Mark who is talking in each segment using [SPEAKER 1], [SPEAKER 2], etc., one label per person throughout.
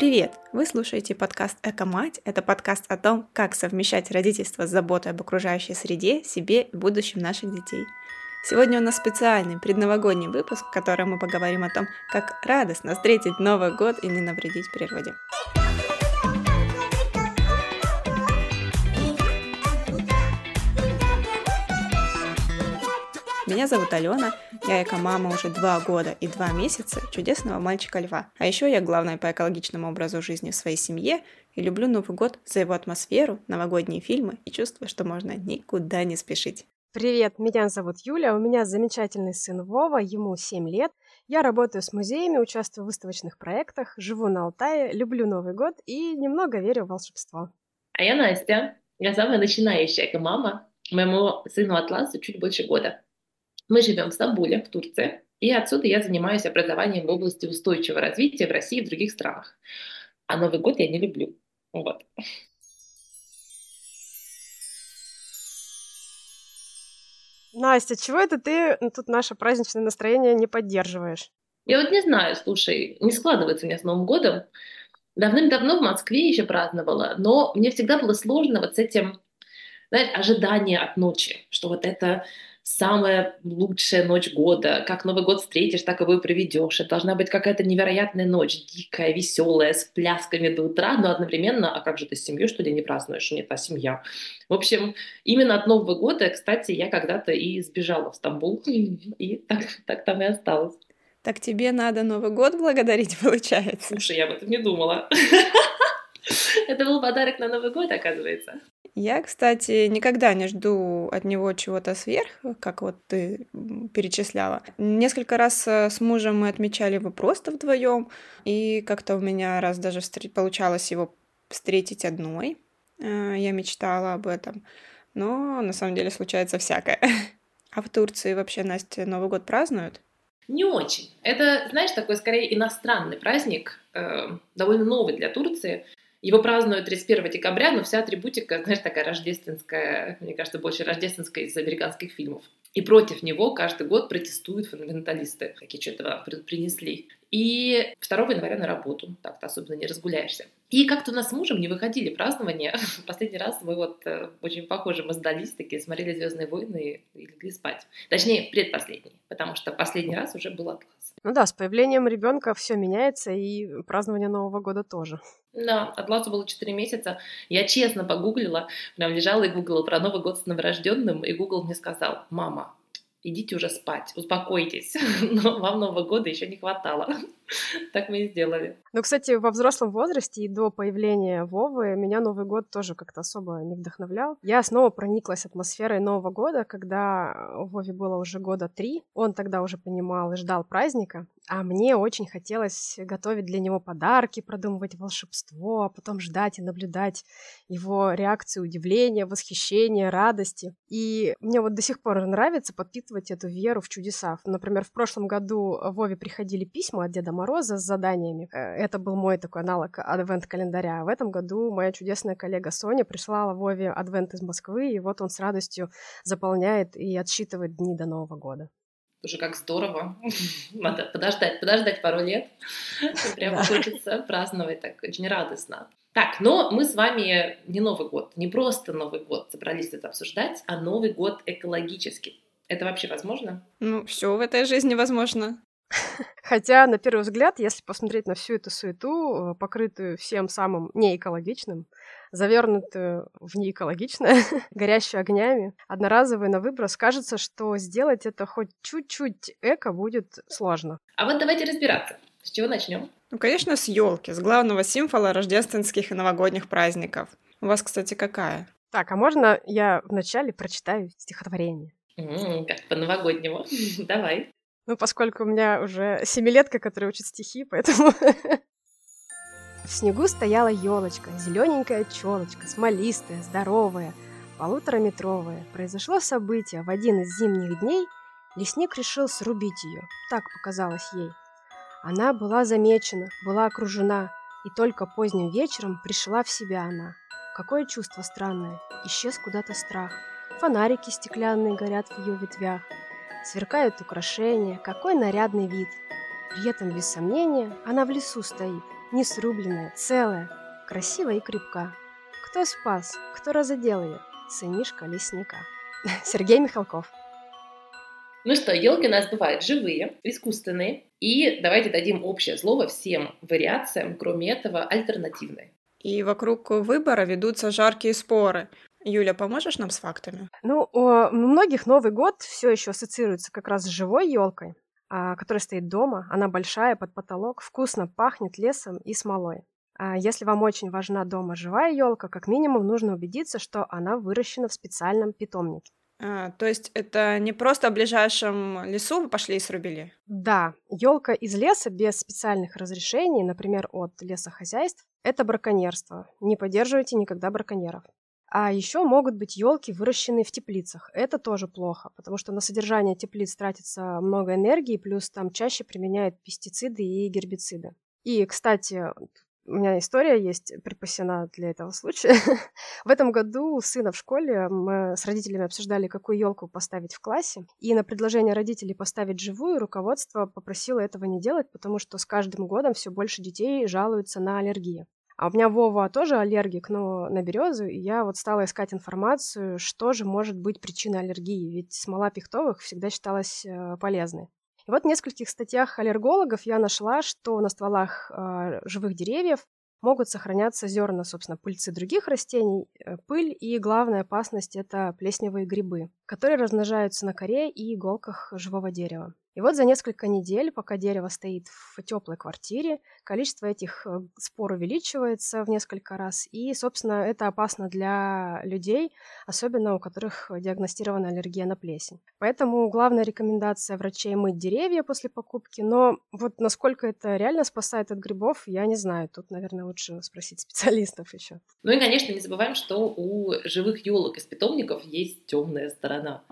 [SPEAKER 1] Привет! Вы слушаете подкаст «Эко-мать». Это подкаст о том, как совмещать родительство с заботой об окружающей среде, себе и будущем наших детей. Сегодня у нас специальный предновогодний выпуск, в котором мы поговорим о том, как радостно встретить Новый год и не навредить природе. Меня зовут Алена, я эко-мама уже два года и два месяца чудесного мальчика Льва. А еще я главная по экологичному образу жизни в своей семье и люблю Новый год за его атмосферу, новогодние фильмы и чувство, что можно никуда не спешить.
[SPEAKER 2] Привет, меня зовут Юля, у меня замечательный сын Вова, ему 7 лет. Я работаю с музеями, участвую в выставочных проектах, живу на Алтае, люблю Новый год и немного верю в волшебство.
[SPEAKER 3] А я Настя, я самая начинающая эко-мама. Моему сыну Атласу чуть больше года. Мы живем в Стамбуле, в Турции, и отсюда я занимаюсь образованием в области устойчивого развития в России и в других странах. А Новый год я не люблю. Вот.
[SPEAKER 2] Настя, чего это ты тут наше праздничное настроение не поддерживаешь?
[SPEAKER 3] Я вот не знаю, слушай, не складывается у меня с Новым годом. Давным-давно в Москве еще праздновала, но мне всегда было сложно вот с этим, знаешь, ожидание от ночи, что вот это самая лучшая ночь года. Как Новый год встретишь, так его и проведешь. Это должна быть какая-то невероятная ночь, дикая, веселая, с плясками до утра, но одновременно, а как же ты с семьей, что ли, не празднуешь? Нет, а семья. В общем, именно от Нового года, кстати, я когда-то и сбежала в Стамбул, и так, так там и осталась.
[SPEAKER 1] Так тебе надо Новый год благодарить, получается.
[SPEAKER 3] Слушай, я об этом не думала. Это был подарок на Новый год, оказывается.
[SPEAKER 1] Я, кстати, никогда не жду от него чего-то сверх, как вот ты перечисляла. Несколько раз э, с мужем мы отмечали его просто вдвоем, и как-то у меня раз даже получалось его встретить одной. Э, я мечтала об этом. Но на самом деле случается всякое. А в Турции вообще, Настя, Новый год празднуют?
[SPEAKER 3] Не очень. Это, знаешь, такой скорее иностранный праздник, э, довольно новый для Турции. Его празднуют 31 декабря, но вся атрибутика, знаешь, такая рождественская, мне кажется, больше рождественская из американских фильмов. И против него каждый год протестуют фундаменталисты, какие что-то принесли. И 2 января на работу, так-то особенно не разгуляешься. И как-то у нас с мужем не выходили празднования. Последний раз мы вот э, очень похоже, мы сдались, такие смотрели «Звездные войны» и легли спать. Точнее, предпоследний, потому что последний раз уже был «Атлас».
[SPEAKER 2] Ну да, с появлением ребенка все меняется, и празднование Нового года тоже.
[SPEAKER 3] Да, Атласу было 4 месяца. Я честно погуглила, прям лежала и гуглила про Новый год с новорожденным, и Google мне сказал, мама, идите уже спать, успокойтесь, но вам Нового года еще не хватало. так мы и сделали.
[SPEAKER 2] Ну, кстати, во взрослом возрасте и до появления Вовы меня Новый год тоже как-то особо не вдохновлял. Я снова прониклась атмосферой Нового года, когда Вове было уже года три. Он тогда уже понимал и ждал праздника, а мне очень хотелось готовить для него подарки, продумывать волшебство, а потом ждать и наблюдать его реакции удивления, восхищения, радости. И мне вот до сих пор нравится подпитывать эту веру в чудеса. Например, в прошлом году Вове приходили письма от Деда Мороза с заданиями. Э, это был мой такой аналог адвент-календаря. А в этом году моя чудесная коллега Соня прислала Вове адвент из Москвы, и вот он с радостью заполняет и отсчитывает дни до Нового года.
[SPEAKER 3] Уже как здорово. Надо подождать, подождать пару лет. Прям да. хочется праздновать так очень радостно. Так, но мы с вами не Новый год, не просто Новый год собрались это обсуждать, а Новый год экологический. Это вообще возможно?
[SPEAKER 1] Ну, все в этой жизни возможно.
[SPEAKER 2] Хотя, на первый взгляд, если посмотреть на всю эту суету, э, покрытую всем самым неэкологичным, завернутую в неэкологичное, горящую огнями, одноразовый на выброс, кажется, что сделать это хоть чуть-чуть эко будет сложно.
[SPEAKER 3] А вот давайте разбираться. С чего начнем?
[SPEAKER 1] Ну, конечно, с елки, с главного символа рождественских и новогодних праздников. У вас, кстати, какая?
[SPEAKER 2] Так, а можно я вначале прочитаю стихотворение?
[SPEAKER 3] Как по-новогоднему. Давай.
[SPEAKER 2] Ну, поскольку у меня уже семилетка, которая учит стихи, поэтому... В снегу стояла елочка, зелененькая челочка, смолистая, здоровая, полутораметровая. Произошло событие. В один из зимних дней лесник решил срубить ее. Так показалось ей. Она была замечена, была окружена, и только поздним вечером пришла в себя она. Какое чувство странное. Исчез куда-то страх. Фонарики стеклянные горят в ее ветвях. Сверкают украшения, какой нарядный вид. При этом, без сомнения, она в лесу стоит, не срубленная, целая, красивая и крепка. Кто спас, кто разодел ее? Сынишка лесника. Сергей Михалков.
[SPEAKER 3] Ну что, елки у нас бывают живые, искусственные, и давайте дадим общее слово всем вариациям, кроме этого, альтернативные.
[SPEAKER 1] И вокруг выбора ведутся жаркие споры. Юля, поможешь нам с фактами?
[SPEAKER 2] Ну, у многих Новый год все еще ассоциируется как раз с живой елкой, а, которая стоит дома. Она большая, под потолок, вкусно пахнет лесом и смолой. А если вам очень важна дома живая елка, как минимум нужно убедиться, что она выращена в специальном питомнике.
[SPEAKER 1] А, то есть это не просто в ближайшем лесу вы пошли и срубили?
[SPEAKER 2] Да, елка из леса без специальных разрешений, например, от лесохозяйств, это браконьерство. Не поддерживайте никогда браконьеров. А еще могут быть елки, выращенные в теплицах. Это тоже плохо, потому что на содержание теплиц тратится много энергии, плюс там чаще применяют пестициды и гербициды. И, кстати, у меня история есть припасена для этого случая. в этом году у сына в школе мы с родителями обсуждали, какую елку поставить в классе. И на предложение родителей поставить живую руководство попросило этого не делать, потому что с каждым годом все больше детей жалуются на аллергии. А у меня Вова тоже аллергик, но на березу, и я вот стала искать информацию, что же может быть причиной аллергии, ведь смола пихтовых всегда считалась э, полезной. И вот в нескольких статьях аллергологов я нашла, что на стволах э, живых деревьев могут сохраняться зерна, собственно, пыльцы других растений, э, пыль и главная опасность – это плесневые грибы, которые размножаются на коре и иголках живого дерева. И вот за несколько недель, пока дерево стоит в теплой квартире, количество этих э, спор увеличивается в несколько раз. И, собственно, это опасно для людей, особенно у которых диагностирована аллергия на плесень. Поэтому главная рекомендация врачей мыть деревья после покупки. Но вот насколько это реально спасает от грибов, я не знаю. Тут, наверное, лучше спросить специалистов еще.
[SPEAKER 3] Ну и, конечно, не забываем, что у живых елок из питомников есть темная сторона.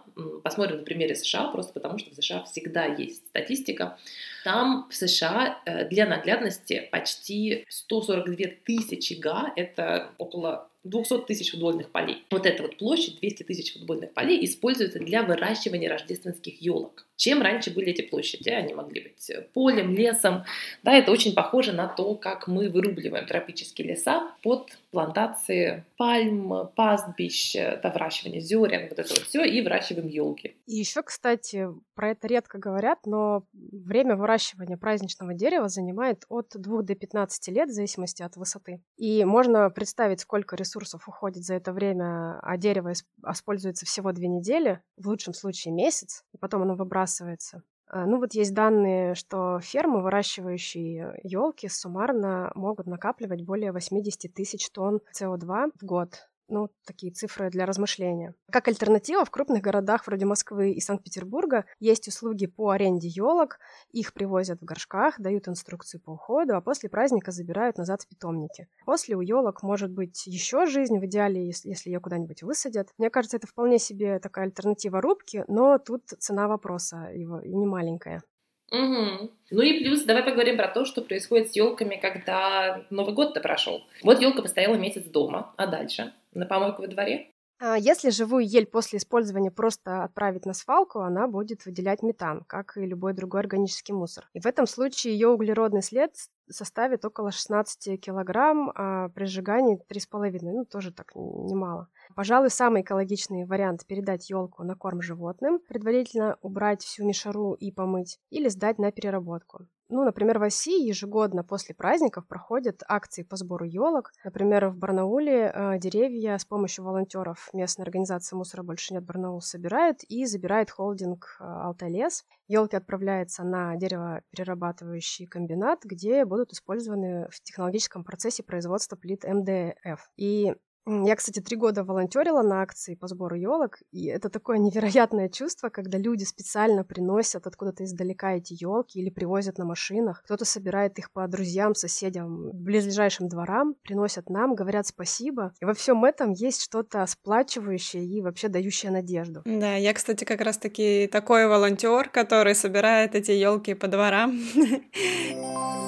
[SPEAKER 3] Посмотрим на примере США, просто потому что в США всегда есть статистика. Там в США э, для наглядности почти 142 тысячи га, это около 200 тысяч футбольных полей. Вот эта вот площадь, 200 тысяч футбольных полей, используется для выращивания рождественских елок. Чем раньше были эти площади? Они могли быть полем, лесом. Да, это очень похоже на то, как мы вырубливаем тропические леса под плантации пальм, пастбищ, да, выращивание зерен, вот это вот все, и выращиваем елки.
[SPEAKER 2] И еще, кстати, про это редко говорят, но время выращивания праздничного дерева занимает от 2 до 15 лет в зависимости от высоты. И можно представить, сколько ресурсов уходит за это время, а дерево используется всего две недели, в лучшем случае месяц, и потом оно выбрасывается. А, ну вот есть данные, что фермы, выращивающие елки, суммарно могут накапливать более 80 тысяч тонн СО2 в год ну, такие цифры для размышления. Как альтернатива, в крупных городах вроде Москвы и Санкт-Петербурга есть услуги по аренде елок. Их привозят в горшках, дают инструкции по уходу, а после праздника забирают назад в питомники. После у елок может быть еще жизнь, в идеале, если ее куда-нибудь высадят. Мне кажется, это вполне себе такая альтернатива рубки, но тут цена вопроса его и не маленькая.
[SPEAKER 3] Угу. Ну и плюс давай поговорим про то, что происходит с елками, когда Новый год-то прошел. Вот елка постояла месяц дома, а дальше? На помойку во дворе?
[SPEAKER 2] А если живую ель после использования просто отправить на свалку, она будет выделять метан, как и любой другой органический мусор. И в этом случае ее углеродный след составит около 16 килограмм, а при сжигании 3,5, ну тоже так немало. Пожалуй, самый экологичный вариант передать елку на корм животным, предварительно убрать всю мишару и помыть, или сдать на переработку. Ну, например, в России ежегодно после праздников проходят акции по сбору елок. Например, в Барнауле э, деревья с помощью волонтеров местной организации «Мусора больше нет Барнаул» собирают и забирает холдинг э, «Алтайлес». Елки отправляются на деревоперерабатывающий комбинат, где будут использованы в технологическом процессе производства плит МДФ. И я, кстати, три года волонтерила на акции по сбору елок, и это такое невероятное чувство, когда люди специально приносят откуда-то издалека эти елки или привозят на машинах. Кто-то собирает их по друзьям, соседям, близлежащим дворам, приносят нам, говорят спасибо. И во всем этом есть что-то сплачивающее и вообще дающее надежду.
[SPEAKER 1] Да, я, кстати, как раз-таки такой волонтер, который собирает эти елки по дворам.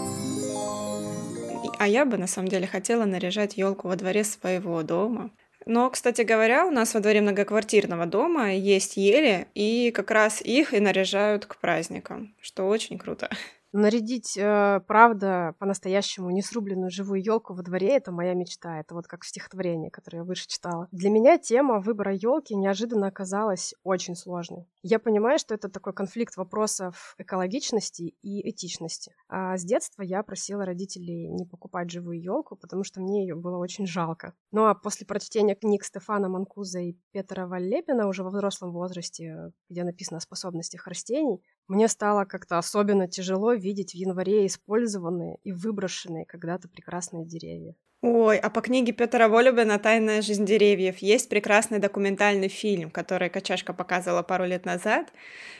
[SPEAKER 1] А я бы на самом деле хотела наряжать елку во дворе своего дома. Но, кстати говоря, у нас во дворе многоквартирного дома есть ели, и как раз их и наряжают к праздникам, что очень круто.
[SPEAKER 2] Нарядить, э, правда, по-настоящему несрубленную живую елку во дворе это моя мечта. Это вот как в стихотворении, которое я выше читала. Для меня тема выбора елки неожиданно оказалась очень сложной. Я понимаю, что это такой конфликт вопросов экологичности и этичности. А с детства я просила родителей не покупать живую елку, потому что мне ее было очень жалко. Ну а после прочтения книг Стефана Манкуза и Петра Валлепина уже во взрослом возрасте, где написано о способностях растений, мне стало как-то особенно тяжело видеть в январе использованные и выброшенные когда-то прекрасные деревья.
[SPEAKER 1] Ой, а по книге Петра Волюбина «Тайная жизнь деревьев» есть прекрасный документальный фильм, который Качашка показывала пару лет назад.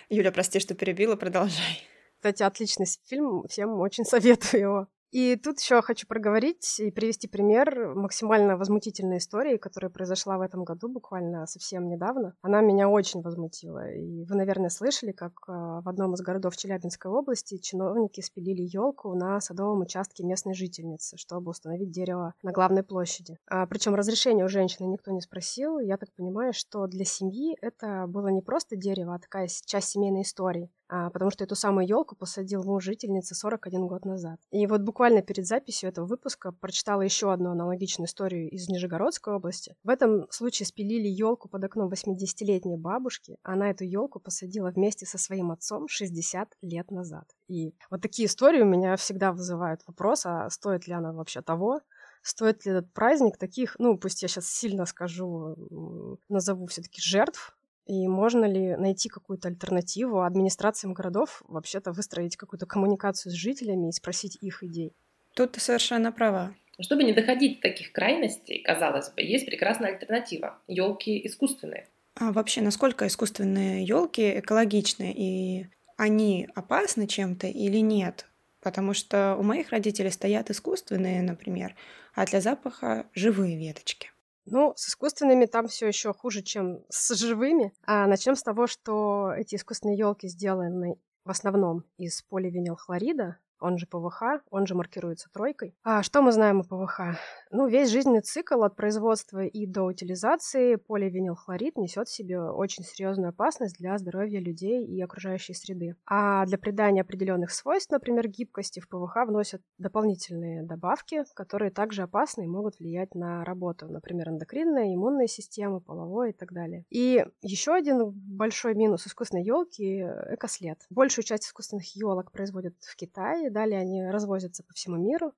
[SPEAKER 1] Юля, прости, что перебила, продолжай.
[SPEAKER 2] Кстати, отличный фильм, всем очень советую его. И тут еще хочу проговорить и привести пример максимально возмутительной истории, которая произошла в этом году, буквально совсем недавно. Она меня очень возмутила. И вы, наверное, слышали, как а, в одном из городов Челябинской области чиновники спилили елку на садовом участке местной жительницы, чтобы установить дерево на главной площади. А, причем разрешения у женщины никто не спросил. Я так понимаю, что для семьи это было не просто дерево, а такая часть семейной истории потому что эту самую елку посадил муж жительницы 41 год назад. И вот буквально перед записью этого выпуска прочитала еще одну аналогичную историю из Нижегородской области. В этом случае спилили елку под окном 80-летней бабушки. Она эту елку посадила вместе со своим отцом 60 лет назад. И вот такие истории у меня всегда вызывают вопрос, а стоит ли она вообще того? Стоит ли этот праздник таких, ну, пусть я сейчас сильно скажу, назову все-таки жертв и можно ли найти какую-то альтернативу администрациям городов, вообще-то выстроить какую-то коммуникацию с жителями и спросить их идей?
[SPEAKER 1] Тут ты совершенно права.
[SPEAKER 3] Чтобы не доходить до таких крайностей, казалось бы, есть прекрасная альтернатива. Елки искусственные.
[SPEAKER 1] А вообще, насколько искусственные елки экологичны и они опасны чем-то или нет? Потому что у моих родителей стоят искусственные, например, а для запаха живые веточки.
[SPEAKER 2] Ну, с искусственными там все еще хуже, чем с живыми. А начнем с того, что эти искусственные елки сделаны в основном из поливинилхлорида, он же ПВХ, он же маркируется тройкой. А что мы знаем о ПВХ? Ну, весь жизненный цикл от производства и до утилизации поливинилхлорид несет в себе очень серьезную опасность для здоровья людей и окружающей среды. А для придания определенных свойств, например, гибкости, в ПВХ вносят дополнительные добавки, которые также опасны и могут влиять на работу, например, эндокринная, иммунная система, половой и так далее. И еще один большой минус искусственной елки – экослед. Большую часть искусственных елок производят в Китае, далее они развозятся по всему миру.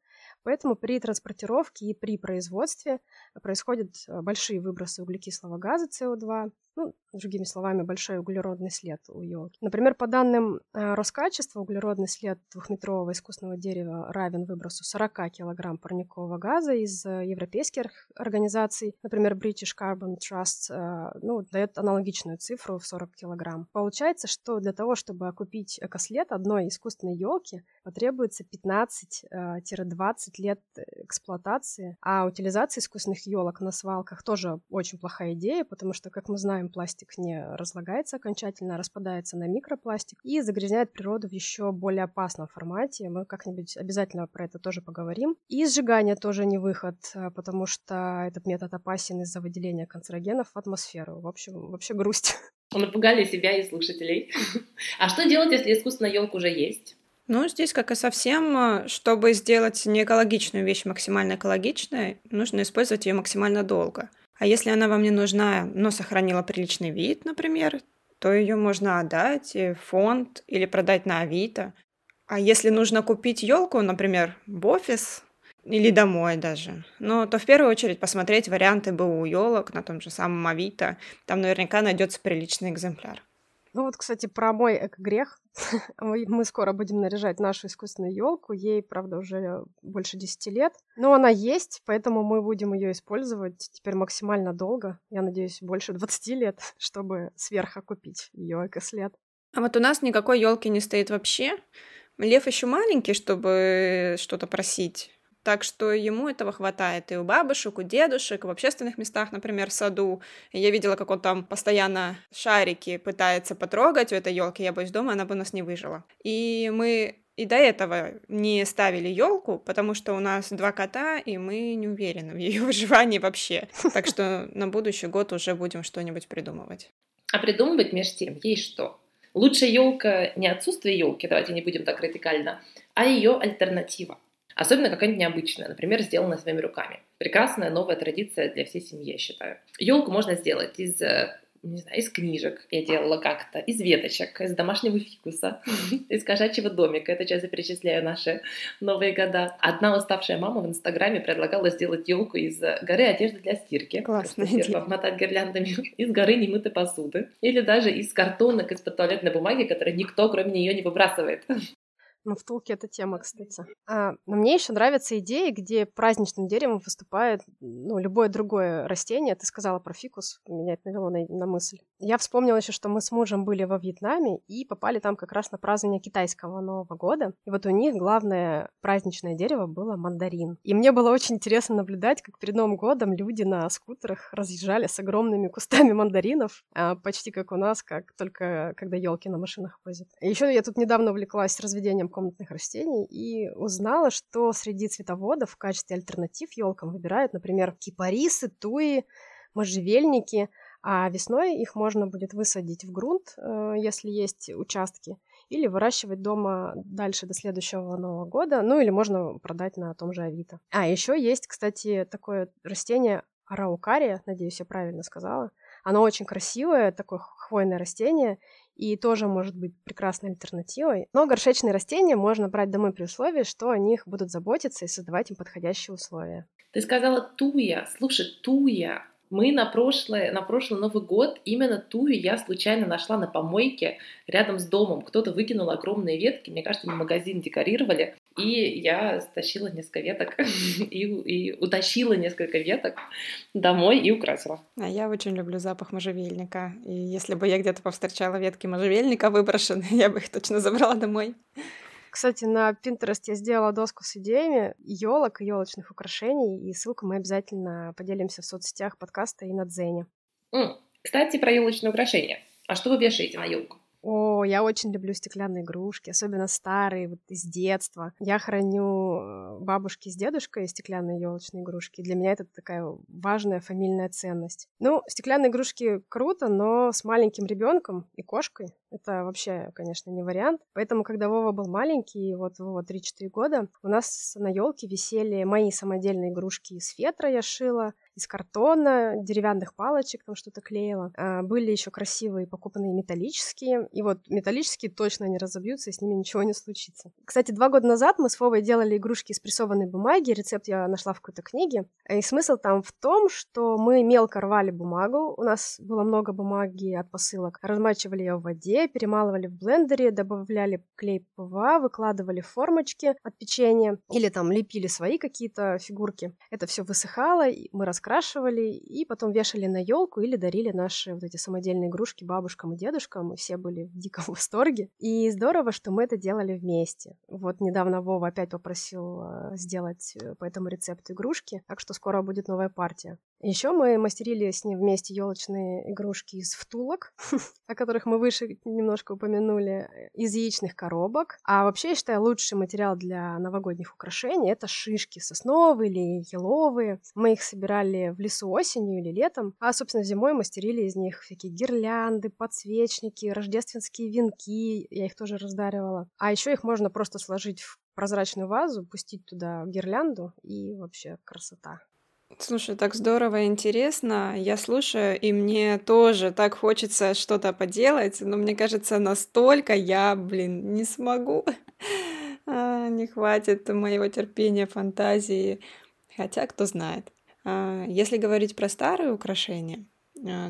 [SPEAKER 2] Поэтому при транспортировке и при производстве происходят э, большие выбросы углекислого газа СО2, ну, другими словами, большой углеродный след у елки. Например, по данным э, Роскачества, углеродный след двухметрового искусственного дерева равен выбросу 40 кг парникового газа из э, европейских организаций. Например, British Carbon Trust ну, дает аналогичную цифру в 40 кг. Получается, что для того, чтобы окупить экослед одной искусственной елки, потребуется 15-20 лет эксплуатации, а утилизация искусственных елок на свалках тоже очень плохая идея, потому что, как мы знаем, пластик не разлагается окончательно, распадается на микропластик и загрязняет природу в еще более опасном формате. Мы как-нибудь обязательно про это тоже поговорим. И сжигание тоже не выход, а, потому что этот метод опасен из-за выделения канцерогенов в атмосферу. В общем, вообще грусть.
[SPEAKER 3] Напугали себя и слушателей. А что делать, если искусственная елка уже есть?
[SPEAKER 1] Ну, здесь, как и совсем, чтобы сделать не экологичную вещь максимально экологичной, нужно использовать ее максимально долго. А если она вам не нужна, но сохранила приличный вид, например, то ее можно отдать в фонд или продать на Авито. А если нужно купить елку, например, в офис или домой даже, ну, то в первую очередь посмотреть варианты БУ елок на том же самом Авито. Там наверняка найдется приличный экземпляр.
[SPEAKER 2] Ну вот, кстати, про мой эко-грех. Мы скоро будем наряжать нашу искусственную елку. Ей, правда, уже больше 10 лет. Но она есть, поэтому мы будем ее использовать теперь максимально долго. Я надеюсь, больше 20 лет, чтобы сверхокупить ее эко-след.
[SPEAKER 1] А вот у нас никакой елки не стоит вообще. Лев еще маленький, чтобы что-то просить. Так что ему этого хватает и у бабушек, у дедушек, в общественных местах, например, в саду. Я видела, как он там постоянно шарики пытается потрогать у этой елки. Я боюсь, дома она бы у нас не выжила. И мы и до этого не ставили елку, потому что у нас два кота, и мы не уверены в ее выживании вообще. Так что на будущий год уже будем что-нибудь придумывать.
[SPEAKER 3] А придумывать между тем есть что. Лучше елка не отсутствие елки, давайте не будем так радикально, а ее альтернатива. Особенно какая-нибудь необычная, например, сделанная своими руками. Прекрасная новая традиция для всей семьи, я считаю. Елку можно сделать из э, не знаю, из книжек я делала как-то, из веточек, из домашнего фикуса, из кошачьего домика. Это сейчас я перечисляю наши новые года. Одна уставшая мама в Инстаграме предлагала сделать елку из горы одежды для стирки.
[SPEAKER 1] Классно.
[SPEAKER 3] Обмотать гирляндами из горы немытой посуды. Или даже из картонок, из-под туалетной бумаги, которые никто, кроме нее, не выбрасывает.
[SPEAKER 2] Ну, втулки это тема, кстати. А, но мне еще нравятся идеи, где праздничным деревом выступает ну, любое другое растение. Ты сказала про фикус, меня это навело на, на мысль. Я вспомнила еще, что мы с мужем были во Вьетнаме и попали там как раз на празднование китайского Нового года. И вот у них главное праздничное дерево было мандарин. И мне было очень интересно наблюдать, как перед Новым годом люди на скутерах разъезжали с огромными кустами мандаринов, а, почти как у нас, как только когда елки на машинах возят. Еще я тут недавно увлеклась разведением комнатных растений и узнала, что среди цветоводов в качестве альтернатив елкам выбирают, например, кипарисы, туи, можжевельники, а весной их можно будет высадить в грунт, э, если есть участки, или выращивать дома дальше до следующего Нового года, ну или можно продать на том же Авито. А еще есть, кстати, такое растение араукария, надеюсь, я правильно сказала. Оно очень красивое, такое хвойное растение, и тоже может быть прекрасной альтернативой. Но горшечные растения можно брать домой при условии, что о них будут заботиться и создавать им подходящие условия.
[SPEAKER 3] Ты сказала туя. Слушай, туя. Мы на, прошлое, на прошлый Новый год именно тую я случайно нашла на помойке рядом с домом. Кто-то выкинул огромные ветки, мне кажется, мы магазин декорировали, и я стащила несколько веток и, и утащила несколько веток домой и украсила.
[SPEAKER 1] А я очень люблю запах можжевельника. И если бы я где-то повстречала ветки можжевельника выброшенные, я бы их точно забрала домой.
[SPEAKER 2] Кстати, на Pinterest я сделала доску с идеями елок и елочных украшений, и ссылку мы обязательно поделимся в соцсетях подкаста и на Дзене.
[SPEAKER 3] Кстати, про елочные украшения. А что вы вешаете на елку?
[SPEAKER 2] О, я очень люблю стеклянные игрушки, особенно старые, вот из детства. Я храню э, бабушки с дедушкой стеклянные елочные игрушки. Для меня это такая важная фамильная ценность. Ну, стеклянные игрушки круто, но с маленьким ребенком и кошкой это вообще, конечно, не вариант. Поэтому, когда Вова был маленький, вот Вова 3-4 года, у нас на елке висели мои самодельные игрушки из фетра я шила, из картона, деревянных палочек, там что-то клеила. А, были еще красивые покупанные металлические. И вот металлические точно не разобьются, и с ними ничего не случится. Кстати, два года назад мы с Вовой делали игрушки из прессованной бумаги. Рецепт я нашла в какой-то книге. И смысл там в том, что мы мелко рвали бумагу. У нас было много бумаги от посылок. Размачивали ее в воде, перемалывали в блендере, добавляли клей ПВА, выкладывали формочки от печенья или там лепили свои какие-то фигурки. Это все высыхало, мы рас раскрашивали и потом вешали на елку или дарили наши вот эти самодельные игрушки бабушкам и дедушкам. Мы все были в диком восторге. И здорово, что мы это делали вместе. Вот недавно Вова опять попросил э, сделать э, по этому рецепту игрушки, так что скоро будет новая партия. Еще мы мастерили с ним вместе елочные игрушки из втулок, о которых мы выше немножко упомянули, из яичных коробок. А вообще, я считаю, лучший материал для новогодних украшений — это шишки сосновые или еловые. Мы их собирали в лесу осенью или летом, а, собственно, зимой мастерили из них всякие гирлянды, подсвечники, рождественские венки. Я их тоже раздаривала. А еще их можно просто сложить в прозрачную вазу, пустить туда гирлянду, и вообще красота.
[SPEAKER 1] Слушай, так здорово и интересно. Я слушаю, и мне тоже так хочется что-то поделать, но мне кажется, настолько я, блин, не смогу. А, не хватит моего терпения, фантазии. Хотя, кто знает. А, если говорить про старые украшения,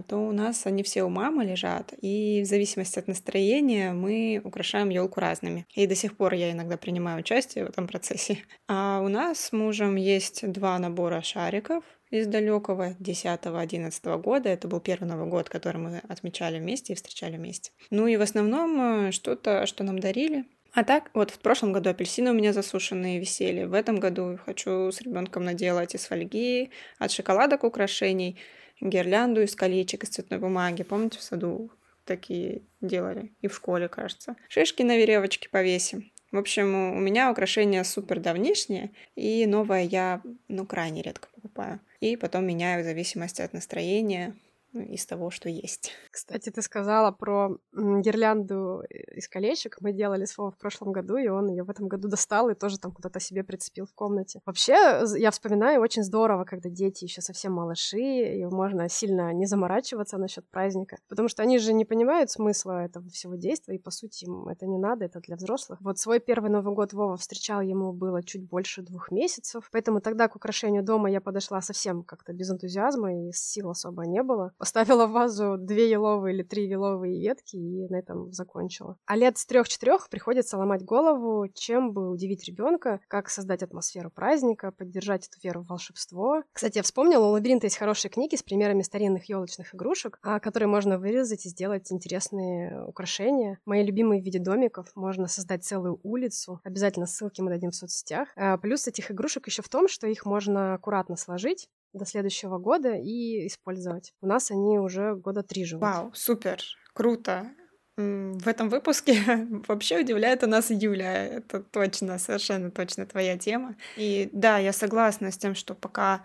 [SPEAKER 1] то у нас они все у мамы лежат, и в зависимости от настроения мы украшаем елку разными. И до сих пор я иногда принимаю участие в этом процессе. А у нас с мужем есть два набора шариков из далекого 10-11 года. Это был первый Новый год, который мы отмечали вместе и встречали вместе. Ну и в основном э, что-то, что нам дарили. А так, вот в прошлом году апельсины у меня засушенные висели. В этом году хочу с ребенком наделать из фольги, от шоколадок украшений – гирлянду из колечек, из цветной бумаги. Помните, в саду такие делали? И в школе, кажется. Шишки на веревочке повесим. В общем, у меня украшения супер давнишние, и новое я, ну, крайне редко покупаю. И потом меняю в зависимости от настроения. Из того, что есть.
[SPEAKER 2] Кстати, ты сказала про гирлянду из колечек. Мы делали с в прошлом году, и он ее в этом году достал и тоже там куда-то себе прицепил в комнате. Вообще, я вспоминаю, очень здорово, когда дети еще совсем малыши, и можно сильно не заморачиваться насчет праздника, потому что они же не понимают смысла этого всего действия, и по сути им это не надо, это для взрослых. Вот свой первый Новый год Вова встречал, ему было чуть больше двух месяцев, поэтому тогда к украшению дома я подошла совсем как-то без энтузиазма, и сил особо не было. Поставила в вазу две еловые или три еловые ветки и на этом закончила. А лет с трех-четырех приходится ломать голову, чем бы удивить ребенка, как создать атмосферу праздника, поддержать эту веру в волшебство. Кстати, я вспомнила, у лабиринта есть хорошие книги с примерами старинных елочных игрушек, а, которые можно вырезать и сделать интересные украшения. Мои любимые в виде домиков. Можно создать целую улицу. Обязательно ссылки мы дадим в соцсетях. А, плюс этих игрушек еще в том, что их можно аккуратно сложить до следующего года и использовать. У нас они уже года три живут.
[SPEAKER 1] Вау, супер, круто. В этом выпуске вообще удивляет у нас Юля. Это точно, совершенно точно твоя тема. И да, я согласна с тем, что пока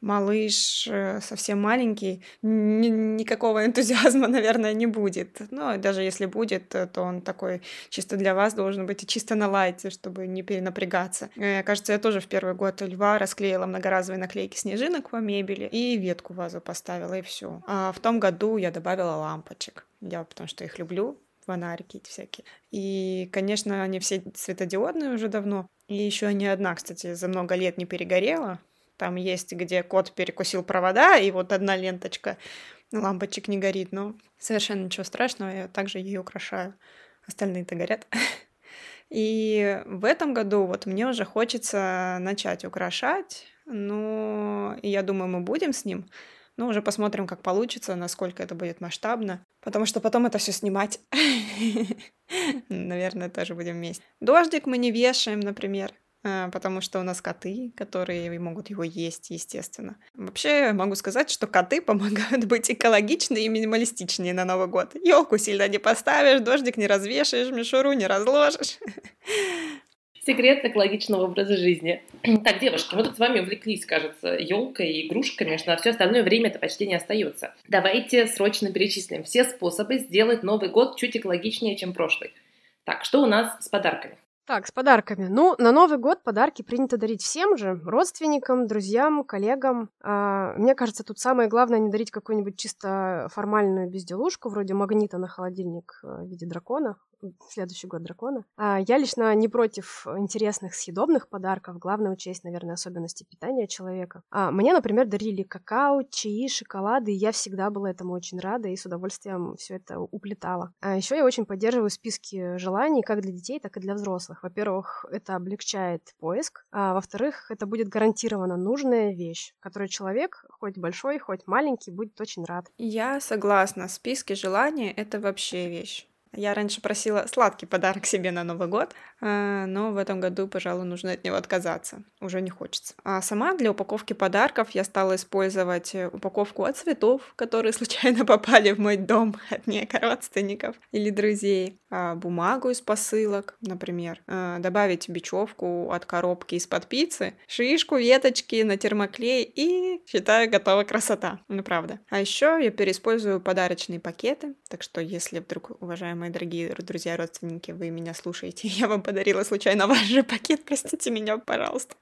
[SPEAKER 1] малыш э, совсем маленький, ни никакого энтузиазма, наверное, не будет. Но даже если будет, э, то он такой чисто для вас должен быть и чисто на лайте, чтобы не перенапрягаться. Э, кажется, я тоже в первый год льва расклеила многоразовые наклейки снежинок по мебели и ветку вазу поставила, и все. А в том году я добавила лампочек. Я потому что их люблю, фонарики эти всякие. И, конечно, они все светодиодные уже давно. И еще ни одна, кстати, за много лет не перегорела. Там есть, где кот перекусил провода, и вот одна ленточка лампочек не горит. Но совершенно ничего страшного, я также ее украшаю. Остальные-то горят. И в этом году вот мне уже хочется начать украшать, но я думаю, мы будем с ним. Но уже посмотрим, как получится, насколько это будет масштабно. Потому что потом это все снимать. Наверное, тоже будем вместе. Дождик мы не вешаем, например. А, потому что у нас коты, которые могут его есть, естественно. Вообще могу сказать, что коты помогают быть экологичнее и минималистичнее на Новый год. Елку сильно не поставишь, дождик не развешаешь, мишуру не разложишь.
[SPEAKER 3] Секрет экологичного образа жизни. Так, девушки, мы тут с вами увлеклись, кажется, елкой и игрушками, что на все остальное время это почти не остается. Давайте срочно перечислим все способы сделать Новый год чуть экологичнее, чем прошлый. Так, что у нас с подарками?
[SPEAKER 2] Так, с подарками. Ну, на Новый год подарки принято дарить всем же, родственникам, друзьям, коллегам. А, мне кажется, тут самое главное не дарить какую-нибудь чисто формальную безделушку, вроде магнита на холодильник э, в виде дракона следующий год дракона. А, я лично не против интересных съедобных подарков. Главное учесть, наверное, особенности питания человека. А, мне, например, дарили какао, чаи, шоколады, и я всегда была этому очень рада и с удовольствием все это уплетала. А еще я очень поддерживаю списки желаний как для детей, так и для взрослых. Во-первых, это облегчает поиск, а во-вторых, это будет гарантированно нужная вещь, которую человек, хоть большой, хоть маленький, будет очень рад.
[SPEAKER 1] Я согласна. Списки желаний — это вообще вещь. Я раньше просила сладкий подарок себе на Новый год, но в этом году, пожалуй, нужно от него отказаться. Уже не хочется. А сама для упаковки подарков я стала использовать э, упаковку от цветов, которые случайно попали в мой дом от неких родственников или друзей. А, бумагу из посылок, например. А, добавить бечевку от коробки из-под пиццы, шишку, веточки на термоклей и, считаю, готова красота. Ну, правда. А еще я переиспользую подарочные пакеты, так что если вдруг, уважаемые дорогие друзья, родственники, вы меня слушаете, я вам подарила случайно ваш же пакет, простите меня, пожалуйста.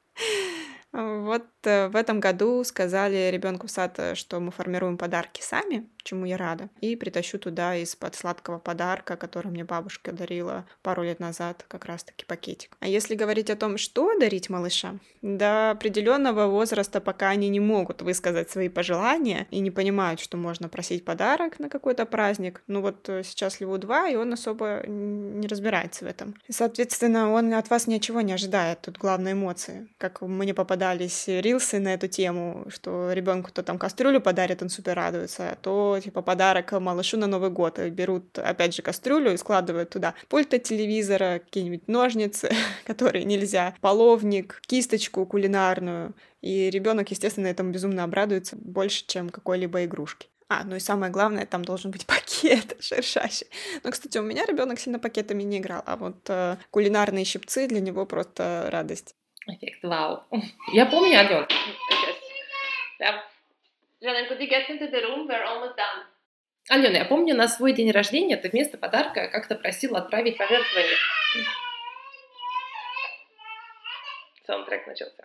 [SPEAKER 1] Вот э, в этом году сказали ребенку в сад, э, что мы формируем подарки сами, чему я рада. И притащу туда из-под сладкого подарка, который мне бабушка дарила пару лет назад, как раз-таки пакетик. А если говорить о том, что дарить малышам, до определенного возраста, пока они не могут высказать свои пожелания и не понимают, что можно просить подарок на какой-то праздник. Ну вот э, сейчас Льву 2, и он особо не разбирается в этом. Соответственно, он от вас ничего не ожидает. Тут главные эмоции. Как мне попадались рилсы на эту тему, что ребенку то там кастрюлю подарит, он супер радуется, то типа подарок малышу на Новый год. Берут, опять же, кастрюлю и складывают туда пульт от телевизора, какие-нибудь ножницы, которые нельзя, половник, кисточку кулинарную. И ребенок, естественно, этому безумно обрадуется больше, чем какой-либо игрушки. А, ну и самое главное, там должен быть пакет шершащий. Но, кстати, у меня ребенок сильно пакетами не играл, а вот э, кулинарные щипцы для него просто радость.
[SPEAKER 3] Эффект вау. Я помню, Ален, could you get into the room? We're almost done. Алена, я помню, на свой день рождения ты вместо подарка как-то просила отправить пожертвование. Саундтрек начался.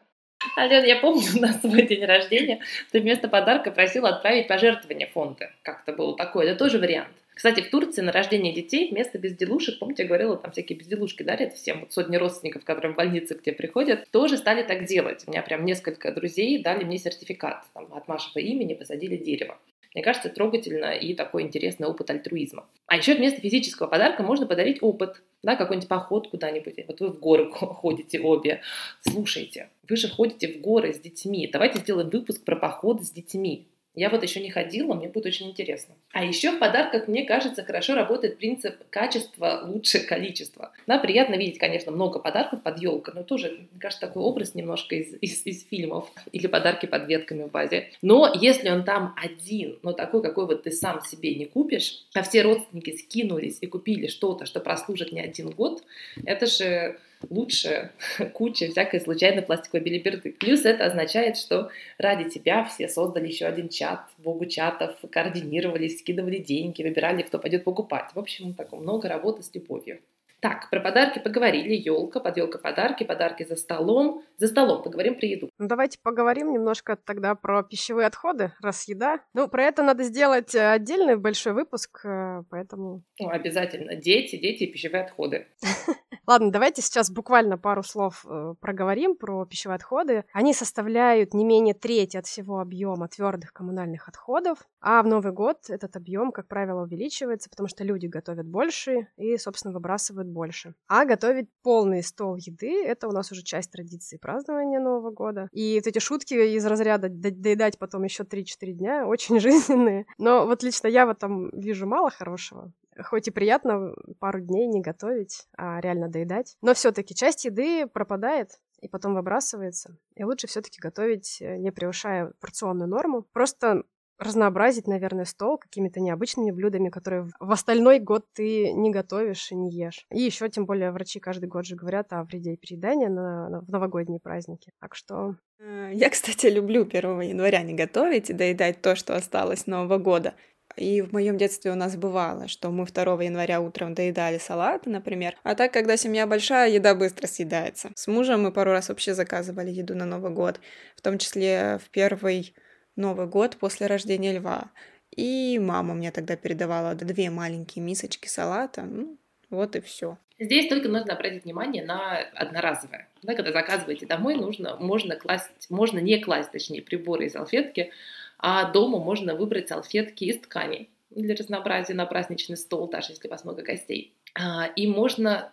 [SPEAKER 3] Алена, я помню, на свой день рождения ты вместо подарка просила отправить пожертвование фонда. Как-то было такое. Это тоже вариант. Кстати, в Турции на рождение детей вместо безделушек, помните, я говорила, там всякие безделушки дарят всем, вот сотни родственников, которые в больнице к тебе приходят, тоже стали так делать. У меня прям несколько друзей дали мне сертификат там, от вашего имени, посадили дерево. Мне кажется, трогательно и такой интересный опыт альтруизма. А еще вместо физического подарка можно подарить опыт, да, какой-нибудь поход куда-нибудь. Вот вы в горы ходите обе. Слушайте, вы же ходите в горы с детьми. Давайте сделаем выпуск про поход с детьми. Я вот еще не ходила, мне будет очень интересно. А еще в подарках, мне кажется, хорошо работает принцип качества лучше количества. Да, приятно видеть, конечно, много подарков под елкой, но тоже, мне кажется, такой образ немножко из, из, из фильмов или подарки под ветками в базе. Но если он там один, но такой, какой вот ты сам себе не купишь, а все родственники скинулись и купили что-то, что прослужит не один год, это же лучше куча всякой случайной пластиковой билиберды. Плюс это означает, что ради тебя все создали еще один чат, богу чатов, координировались, скидывали деньги, выбирали, кто пойдет покупать. В общем, так много работы с любовью. Так, про подарки поговорили. Елка, подъелка подарки, подарки за столом. За столом поговорим про еду.
[SPEAKER 2] Ну, давайте поговорим немножко тогда про пищевые отходы, раз еда. Ну, про это надо сделать э, отдельный большой выпуск, э, поэтому...
[SPEAKER 3] Ну, обязательно. Дети, дети и пищевые отходы.
[SPEAKER 2] Ладно, давайте сейчас буквально пару слов э, проговорим про пищевые отходы. Они составляют не менее трети от всего объема твердых коммунальных отходов, а в Новый год этот объем, как правило, увеличивается, потому что люди готовят больше и, собственно, выбрасывают больше. А готовить полный стол еды — это у нас уже часть традиции празднования Нового года. И вот эти шутки из разряда доедать потом еще 3-4 дня очень жизненные. Но вот лично я в этом вижу мало хорошего. Хоть и приятно пару дней не готовить, а реально доедать. Но все-таки часть еды пропадает и потом выбрасывается. И лучше все-таки готовить, не превышая порционную норму. Просто разнообразить, наверное, стол какими-то необычными блюдами, которые в остальной год ты не готовишь и не ешь. И еще, тем более, врачи каждый год же говорят о вреде переедания на, на, в новогодние праздники. Так что...
[SPEAKER 1] Э, я, кстати, люблю 1 января не готовить и доедать то, что осталось Нового года. И в моем детстве у нас бывало, что мы 2 января утром доедали салаты, например. А так, когда семья большая, еда быстро съедается. С мужем мы пару раз вообще заказывали еду на Новый год, в том числе в первый Новый год после рождения льва. И мама мне тогда передавала две маленькие мисочки салата. Ну, вот и все.
[SPEAKER 3] Здесь только нужно обратить внимание на одноразовое. Да, когда заказываете домой, нужно, можно, класть, можно не класть, точнее, приборы и салфетки, а дома можно выбрать салфетки из ткани для разнообразия на праздничный стол, даже если у вас много гостей. А, и можно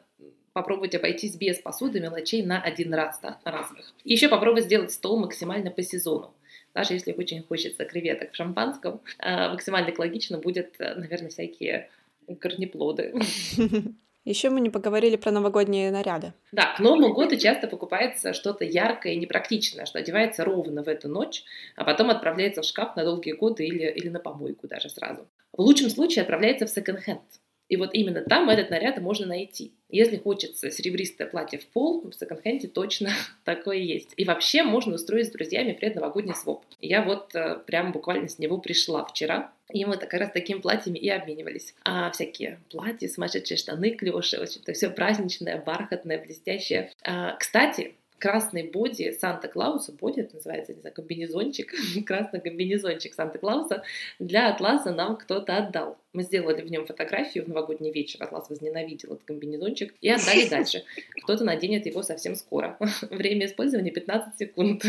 [SPEAKER 3] попробовать обойтись без посуды мелочей на один раз, да, разовых. И еще попробовать сделать стол максимально по сезону даже если очень хочется креветок в шампанском, а, максимально экологично будет, э, наверное, всякие корнеплоды.
[SPEAKER 1] Еще мы не поговорили про новогодние наряды.
[SPEAKER 3] Да, к Новому году часто покупается что-то яркое и непрактичное, что одевается ровно в эту ночь, а потом отправляется в шкаф на долгие годы или, или на помойку даже сразу. В лучшем случае отправляется в секонд-хенд. И вот именно там этот наряд можно найти. Если хочется серебристое платье в пол, в секонд-хенде точно такое есть. И вообще можно устроить с друзьями предновогодний своп. Я вот э, прям буквально с него пришла вчера, и мы как раз такими платьями и обменивались. А всякие платья, сумасшедшие штаны, клёши, общем-то, все праздничное, бархатное, блестящее. А, кстати, красный боди Санта-Клауса, боди это называется, не знаю, комбинезончик, красный комбинезончик Санта-Клауса для Атласа нам кто-то отдал. Мы сделали в нем фотографию в новогодний вечер, Атлас возненавидел этот комбинезончик, и отдали дальше. Кто-то наденет его совсем скоро. Время использования 15 секунд.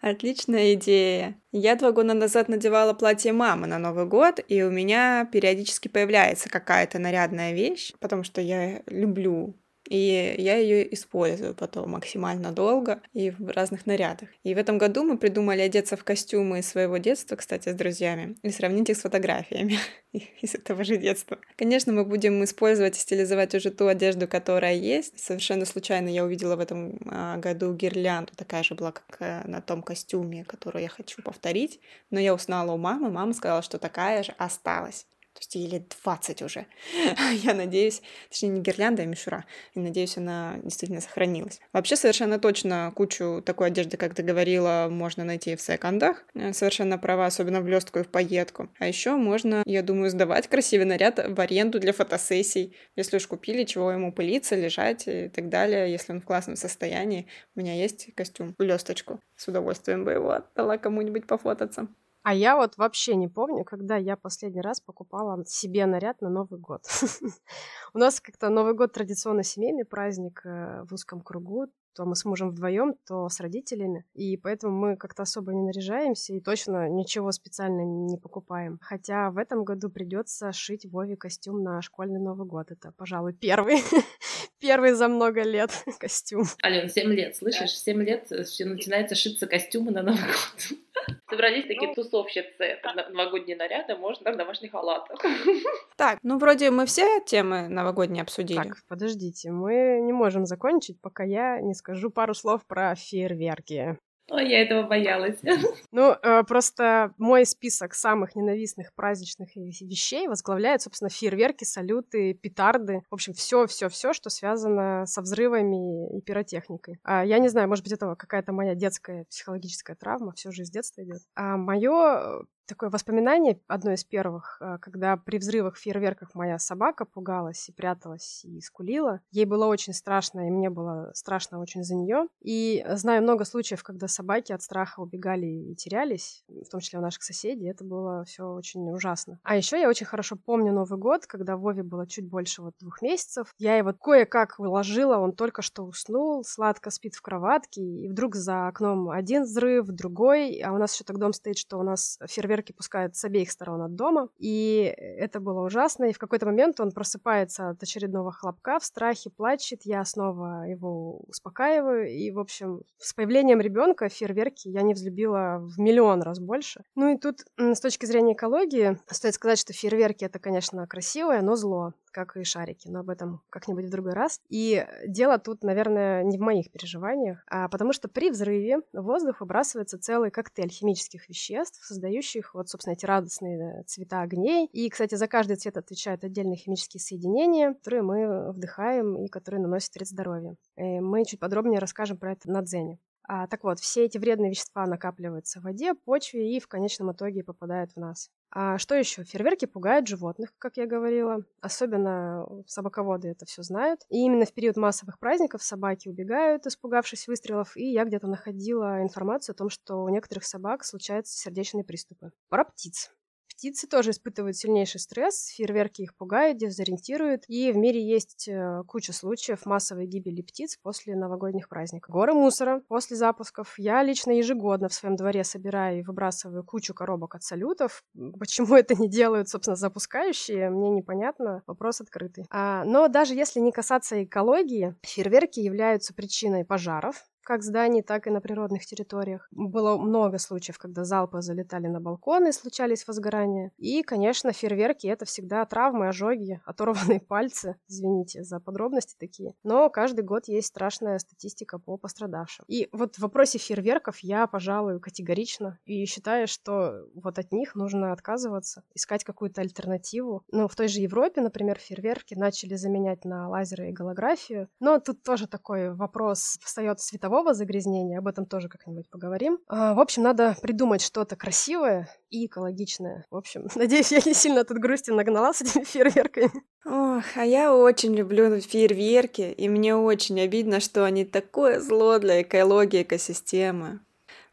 [SPEAKER 1] Отличная идея. Я два года назад надевала платье мамы на Новый год, и у меня периодически появляется какая-то нарядная вещь, потому что я люблю и я ее использую потом максимально долго и в разных нарядах. И в этом году мы придумали одеться в костюмы своего детства, кстати, с друзьями, и сравнить их с фотографиями из этого же детства. Конечно, мы будем использовать и стилизовать уже ту одежду, которая есть. Совершенно случайно я увидела в этом а, году гирлянду, такая же была, как э, на том костюме, которую я хочу повторить. Но я узнала у мамы, мама сказала, что такая же осталась. То есть ей лет 20 уже. Я надеюсь, точнее не гирлянда, а мишура. И надеюсь, она действительно сохранилась. Вообще совершенно точно кучу такой одежды, как ты говорила, можно найти в секондах. Э, совершенно права, особенно в блестку и в пайетку. А еще можно, я думаю, сдавать красивый наряд в аренду для фотосессий. Если уж купили, чего ему пылиться, лежать и так далее, если он в классном состоянии. У меня есть костюм, блесточку. С удовольствием бы его отдала кому-нибудь пофотаться.
[SPEAKER 2] А я вот вообще не помню, когда я последний раз покупала себе наряд на Новый год. У нас как-то Новый год традиционно семейный праздник э, в узком кругу то мы с мужем вдвоем, то с родителями. И поэтому мы как-то особо не наряжаемся и точно ничего специально не покупаем. Хотя в этом году придется шить Вове костюм на школьный Новый год. Это, пожалуй, первый, первый за много лет костюм.
[SPEAKER 3] Ален, 7 лет, слышишь? 7 лет э, все начинается шиться костюмы на Новый год. Собрались такие ну, тусовщицы, новогодние наряды, можно в домашних халатах.
[SPEAKER 1] Так, ну вроде мы все темы новогодние обсудили.
[SPEAKER 2] Так, подождите, мы не можем закончить, пока я не скажу пару слов про фейерверки.
[SPEAKER 3] Ой, я этого боялась.
[SPEAKER 2] Ну, э, просто мой список самых ненавистных праздничных вещей возглавляет, собственно, фейерверки, салюты, петарды. В общем, все, все, все, что связано со взрывами и пиротехникой. А, я не знаю, может быть, это какая-то моя детская психологическая травма, все же из детства идет. А мое такое воспоминание, одно из первых, э, когда при взрывах, фейерверках моя собака пугалась и пряталась и скулила. Ей было очень страшно, и мне было страшно очень за нее. И знаю много случаев, когда собаки от страха убегали и терялись, в том числе у наших соседей. Это было все очень ужасно. А еще я очень хорошо помню Новый год, когда Вове было чуть больше вот двух месяцев. Я его кое-как уложила, он только что уснул, сладко спит в кроватке, и вдруг за окном один взрыв, другой, а у нас еще так дом стоит, что у нас фейерверк фейерверки пускают с обеих сторон от дома. И это было ужасно. И в какой-то момент он просыпается от очередного хлопка в страхе, плачет. Я снова его успокаиваю. И, в общем, с появлением ребенка фейерверки я не взлюбила в миллион раз больше. Ну и тут, с точки зрения экологии, стоит сказать, что фейерверки это, конечно, красивое, но зло как и шарики, но об этом как-нибудь в другой раз. И дело тут, наверное, не в моих переживаниях, а потому что при взрыве в воздух выбрасывается целый коктейль химических веществ, создающих вот, собственно, эти радостные цвета огней. И, кстати, за каждый цвет отвечают отдельные химические соединения, которые мы вдыхаем и которые наносят вред здоровью. И мы чуть подробнее расскажем про это на Дзене. А, так вот, все эти вредные вещества накапливаются в воде, почве и в конечном итоге попадают в нас. А что еще? Фейерверки пугают животных, как я говорила. Особенно собаководы это все знают. И именно в период массовых праздников собаки убегают, испугавшись выстрелов. И я где-то находила информацию о том, что у некоторых собак случаются сердечные приступы. Про птиц. Птицы тоже испытывают сильнейший стресс, фейерверки их пугают, дезориентируют, и в мире есть э, куча случаев массовой гибели птиц после новогодних праздников. Горы мусора после запусков. Я лично ежегодно в своем дворе собираю и выбрасываю кучу коробок от салютов. Почему это не делают, собственно, запускающие, мне непонятно. Вопрос открытый. А, но даже если не касаться экологии, фейерверки являются причиной пожаров, как зданий, так и на природных территориях. Было много случаев, когда залпы залетали на балконы, случались возгорания. И, конечно, фейерверки — это всегда травмы, ожоги, оторванные пальцы. Извините за подробности такие. Но каждый год есть страшная статистика по пострадавшим. И вот в вопросе фейерверков я, пожалуй, категорично и считаю, что вот от них нужно отказываться, искать какую-то альтернативу. Ну, в той же Европе, например, фейерверки начали заменять на лазеры и голографию. Но тут тоже такой вопрос встает светового звукового загрязнения, об этом тоже как-нибудь поговорим. А, в общем, надо придумать что-то красивое и экологичное. В общем, надеюсь, я не сильно тут грусти нагнала с этими фейерверками.
[SPEAKER 1] Ох, а я очень люблю фейерверки, и мне очень обидно, что они такое зло для экологии, экосистемы.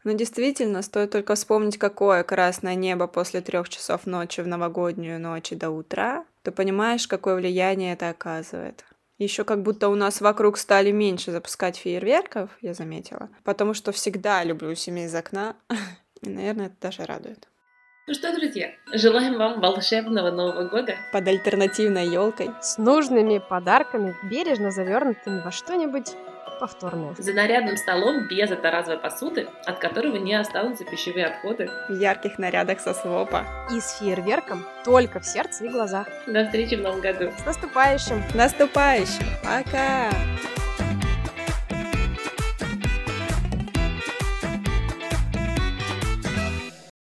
[SPEAKER 1] Но действительно, стоит только вспомнить, какое красное небо после трех часов ночи в новогоднюю ночь и до утра, то понимаешь, какое влияние это оказывает. Еще как будто у нас вокруг стали меньше запускать фейерверков, я заметила. Потому что всегда люблю семей из окна. И, наверное, это даже радует.
[SPEAKER 3] Ну что, друзья, желаем вам волшебного Нового года.
[SPEAKER 1] Под альтернативной елкой.
[SPEAKER 2] С нужными подарками, бережно завернутыми во что-нибудь повторное.
[SPEAKER 3] За нарядным столом без одноразовой посуды, от которого не останутся пищевые отходы.
[SPEAKER 1] В ярких нарядах со свопа.
[SPEAKER 2] И с фейерверком только в сердце и глазах.
[SPEAKER 3] До встречи в новом году.
[SPEAKER 2] С наступающим!
[SPEAKER 1] Наступающим! Пока!